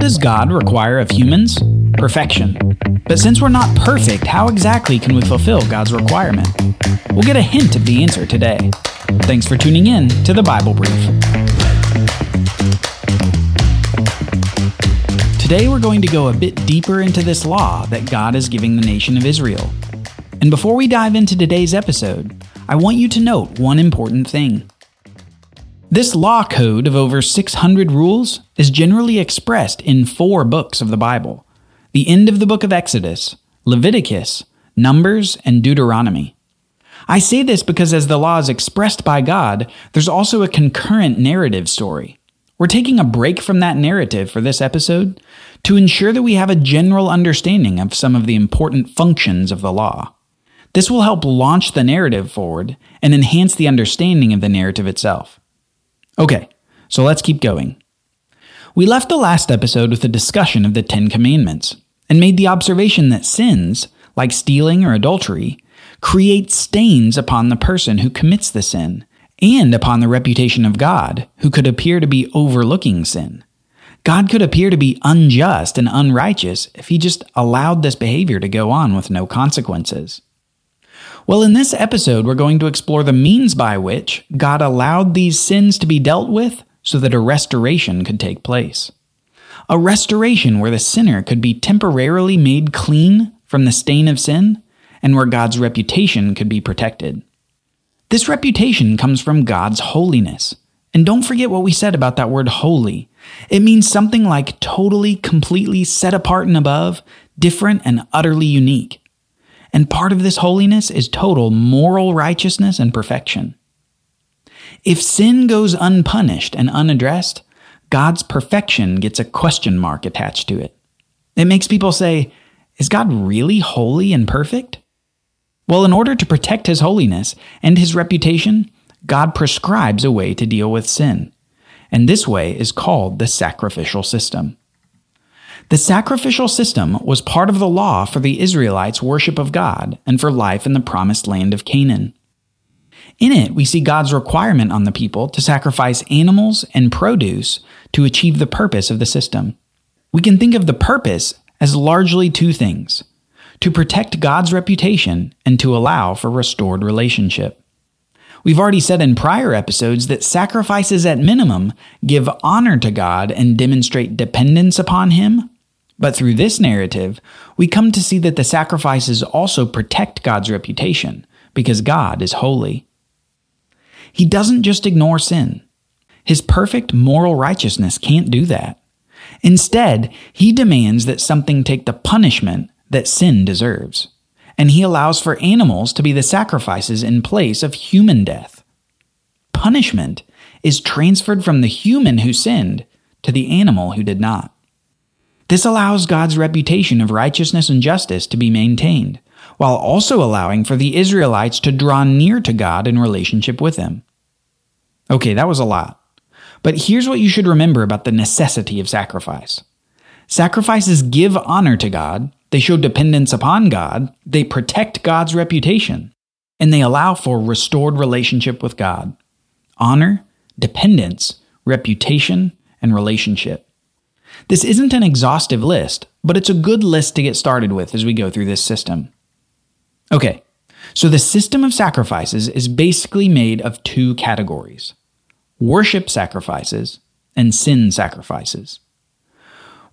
does God require of humans? Perfection. But since we're not perfect, how exactly can we fulfill God's requirement? We'll get a hint of the answer today. Thanks for tuning in to the Bible Brief. Today we're going to go a bit deeper into this law that God is giving the nation of Israel. And before we dive into today's episode, I want you to note one important thing. This law code of over 600 rules is generally expressed in four books of the Bible the end of the book of Exodus, Leviticus, Numbers, and Deuteronomy. I say this because as the law is expressed by God, there's also a concurrent narrative story. We're taking a break from that narrative for this episode to ensure that we have a general understanding of some of the important functions of the law. This will help launch the narrative forward and enhance the understanding of the narrative itself. Okay, so let's keep going. We left the last episode with a discussion of the Ten Commandments and made the observation that sins, like stealing or adultery, create stains upon the person who commits the sin and upon the reputation of God, who could appear to be overlooking sin. God could appear to be unjust and unrighteous if he just allowed this behavior to go on with no consequences. Well, in this episode, we're going to explore the means by which God allowed these sins to be dealt with so that a restoration could take place. A restoration where the sinner could be temporarily made clean from the stain of sin and where God's reputation could be protected. This reputation comes from God's holiness. And don't forget what we said about that word holy. It means something like totally, completely set apart and above, different and utterly unique. And part of this holiness is total moral righteousness and perfection. If sin goes unpunished and unaddressed, God's perfection gets a question mark attached to it. It makes people say, Is God really holy and perfect? Well, in order to protect his holiness and his reputation, God prescribes a way to deal with sin. And this way is called the sacrificial system. The sacrificial system was part of the law for the Israelites' worship of God and for life in the promised land of Canaan. In it, we see God's requirement on the people to sacrifice animals and produce to achieve the purpose of the system. We can think of the purpose as largely two things to protect God's reputation and to allow for restored relationship. We've already said in prior episodes that sacrifices at minimum give honor to God and demonstrate dependence upon Him. But through this narrative, we come to see that the sacrifices also protect God's reputation because God is holy. He doesn't just ignore sin. His perfect moral righteousness can't do that. Instead, he demands that something take the punishment that sin deserves. And he allows for animals to be the sacrifices in place of human death. Punishment is transferred from the human who sinned to the animal who did not. This allows God's reputation of righteousness and justice to be maintained, while also allowing for the Israelites to draw near to God in relationship with Him. Okay, that was a lot. But here's what you should remember about the necessity of sacrifice sacrifices give honor to God, they show dependence upon God, they protect God's reputation, and they allow for restored relationship with God. Honor, dependence, reputation, and relationship. This isn't an exhaustive list, but it's a good list to get started with as we go through this system. Okay, so the system of sacrifices is basically made of two categories worship sacrifices and sin sacrifices.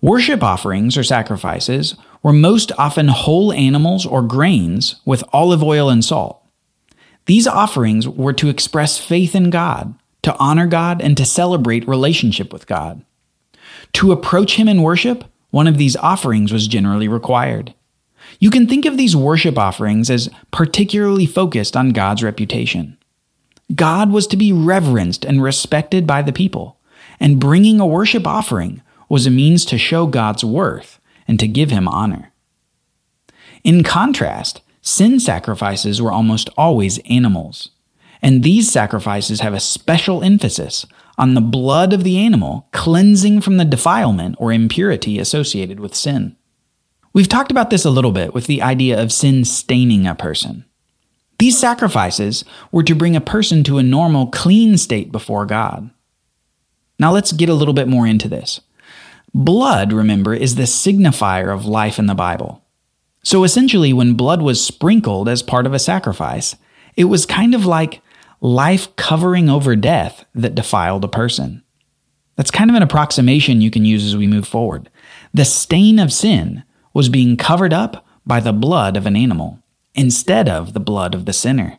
Worship offerings or sacrifices were most often whole animals or grains with olive oil and salt. These offerings were to express faith in God, to honor God, and to celebrate relationship with God. To approach Him in worship, one of these offerings was generally required. You can think of these worship offerings as particularly focused on God's reputation. God was to be reverenced and respected by the people, and bringing a worship offering was a means to show God's worth and to give him honor. In contrast, sin sacrifices were almost always animals, and these sacrifices have a special emphasis on the blood of the animal cleansing from the defilement or impurity associated with sin. We've talked about this a little bit with the idea of sin staining a person. These sacrifices were to bring a person to a normal, clean state before God. Now let's get a little bit more into this. Blood, remember, is the signifier of life in the Bible. So essentially, when blood was sprinkled as part of a sacrifice, it was kind of like life covering over death that defiled a person. That's kind of an approximation you can use as we move forward. The stain of sin was being covered up by the blood of an animal instead of the blood of the sinner.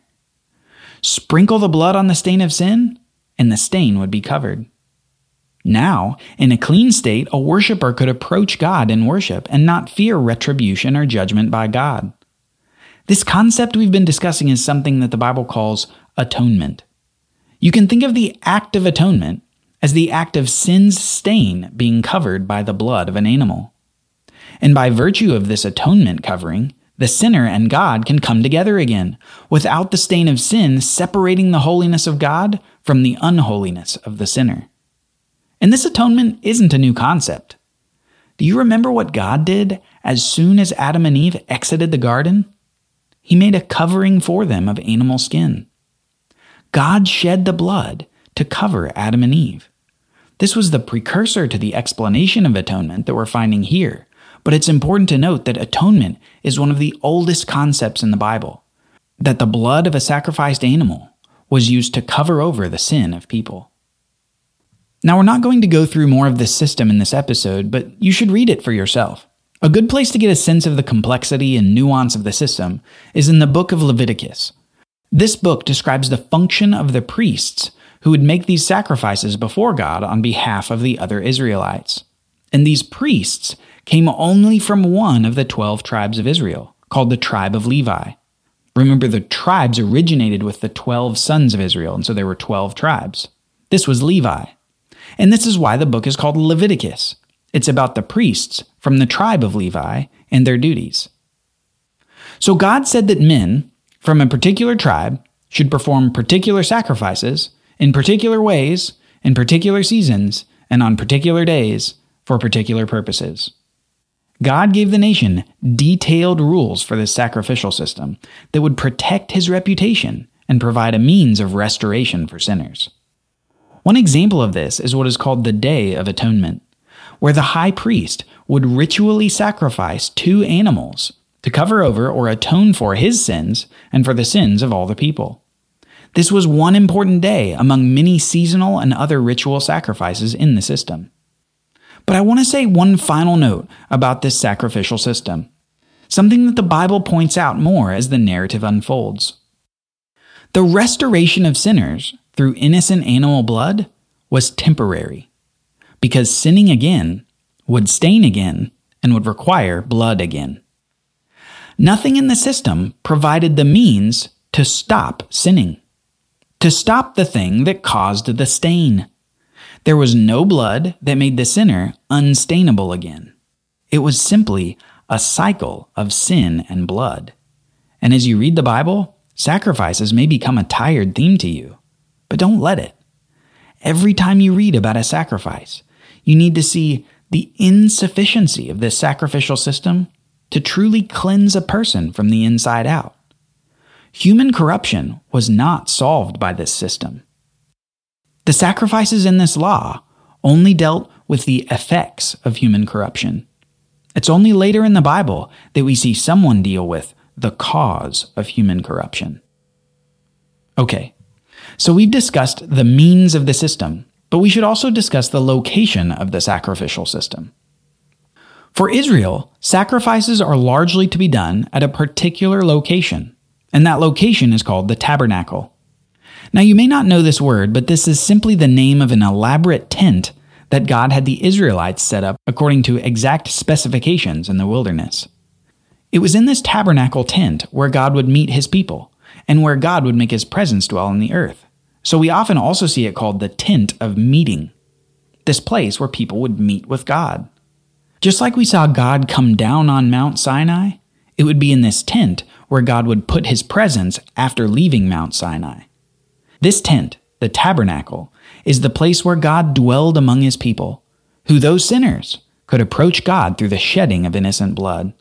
Sprinkle the blood on the stain of sin, and the stain would be covered. Now, in a clean state, a worshiper could approach God in worship and not fear retribution or judgment by God. This concept we've been discussing is something that the Bible calls atonement. You can think of the act of atonement as the act of sin's stain being covered by the blood of an animal. And by virtue of this atonement covering, the sinner and God can come together again, without the stain of sin separating the holiness of God from the unholiness of the sinner. And this atonement isn't a new concept. Do you remember what God did as soon as Adam and Eve exited the garden? He made a covering for them of animal skin. God shed the blood to cover Adam and Eve. This was the precursor to the explanation of atonement that we're finding here, but it's important to note that atonement is one of the oldest concepts in the Bible, that the blood of a sacrificed animal was used to cover over the sin of people. Now, we're not going to go through more of this system in this episode, but you should read it for yourself. A good place to get a sense of the complexity and nuance of the system is in the book of Leviticus. This book describes the function of the priests who would make these sacrifices before God on behalf of the other Israelites. And these priests came only from one of the 12 tribes of Israel, called the tribe of Levi. Remember, the tribes originated with the 12 sons of Israel, and so there were 12 tribes. This was Levi. And this is why the book is called Leviticus. It's about the priests from the tribe of Levi and their duties. So God said that men from a particular tribe should perform particular sacrifices in particular ways, in particular seasons, and on particular days for particular purposes. God gave the nation detailed rules for this sacrificial system that would protect his reputation and provide a means of restoration for sinners. One example of this is what is called the Day of Atonement, where the high priest would ritually sacrifice two animals to cover over or atone for his sins and for the sins of all the people. This was one important day among many seasonal and other ritual sacrifices in the system. But I want to say one final note about this sacrificial system, something that the Bible points out more as the narrative unfolds. The restoration of sinners through innocent animal blood was temporary, because sinning again would stain again and would require blood again. Nothing in the system provided the means to stop sinning, to stop the thing that caused the stain. There was no blood that made the sinner unstainable again. It was simply a cycle of sin and blood. And as you read the Bible, sacrifices may become a tired theme to you but don't let it. Every time you read about a sacrifice, you need to see the insufficiency of this sacrificial system to truly cleanse a person from the inside out. Human corruption was not solved by this system. The sacrifices in this law only dealt with the effects of human corruption. It's only later in the Bible that we see someone deal with the cause of human corruption. Okay, so we've discussed the means of the system, but we should also discuss the location of the sacrificial system. For Israel, sacrifices are largely to be done at a particular location, and that location is called the tabernacle. Now, you may not know this word, but this is simply the name of an elaborate tent that God had the Israelites set up according to exact specifications in the wilderness. It was in this tabernacle tent where God would meet his people, and where God would make his presence dwell on the earth. So we often also see it called the tent of meeting, this place where people would meet with God. Just like we saw God come down on Mount Sinai, it would be in this tent where God would put his presence after leaving Mount Sinai. This tent, the tabernacle, is the place where God dwelled among his people, who, though sinners, could approach God through the shedding of innocent blood.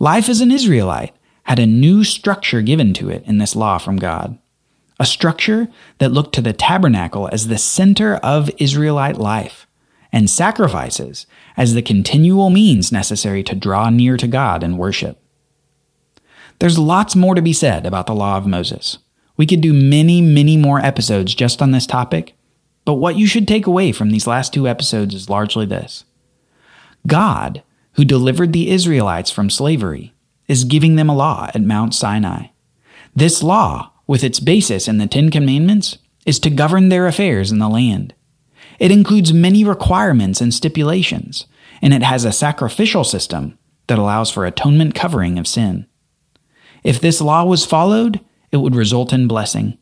Life as an Israelite had a new structure given to it in this law from God. A structure that looked to the tabernacle as the center of Israelite life and sacrifices as the continual means necessary to draw near to God and worship. There's lots more to be said about the law of Moses. We could do many, many more episodes just on this topic, but what you should take away from these last two episodes is largely this God, who delivered the Israelites from slavery, is giving them a law at Mount Sinai. This law, with its basis in the Ten Commandments, is to govern their affairs in the land. It includes many requirements and stipulations, and it has a sacrificial system that allows for atonement covering of sin. If this law was followed, it would result in blessing,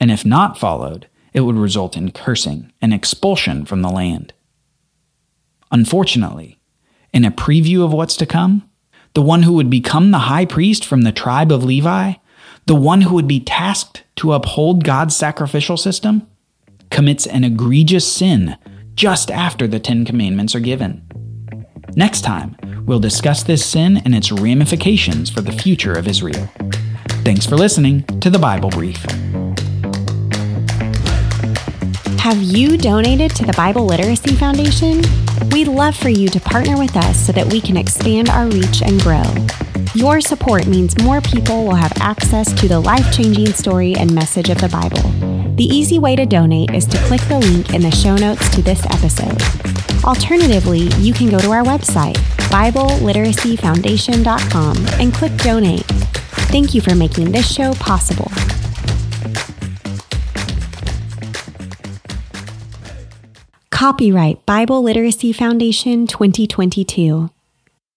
and if not followed, it would result in cursing and expulsion from the land. Unfortunately, in a preview of what's to come, the one who would become the high priest from the tribe of Levi, the one who would be tasked to uphold God's sacrificial system, commits an egregious sin just after the Ten Commandments are given. Next time, we'll discuss this sin and its ramifications for the future of Israel. Thanks for listening to the Bible Brief. Have you donated to the Bible Literacy Foundation? We'd love for you to partner with us so that we can expand our reach and grow. Your support means more people will have access to the life changing story and message of the Bible. The easy way to donate is to click the link in the show notes to this episode. Alternatively, you can go to our website, BibleLiteracyFoundation.com, and click Donate. Thank you for making this show possible. Copyright Bible Literacy Foundation 2022.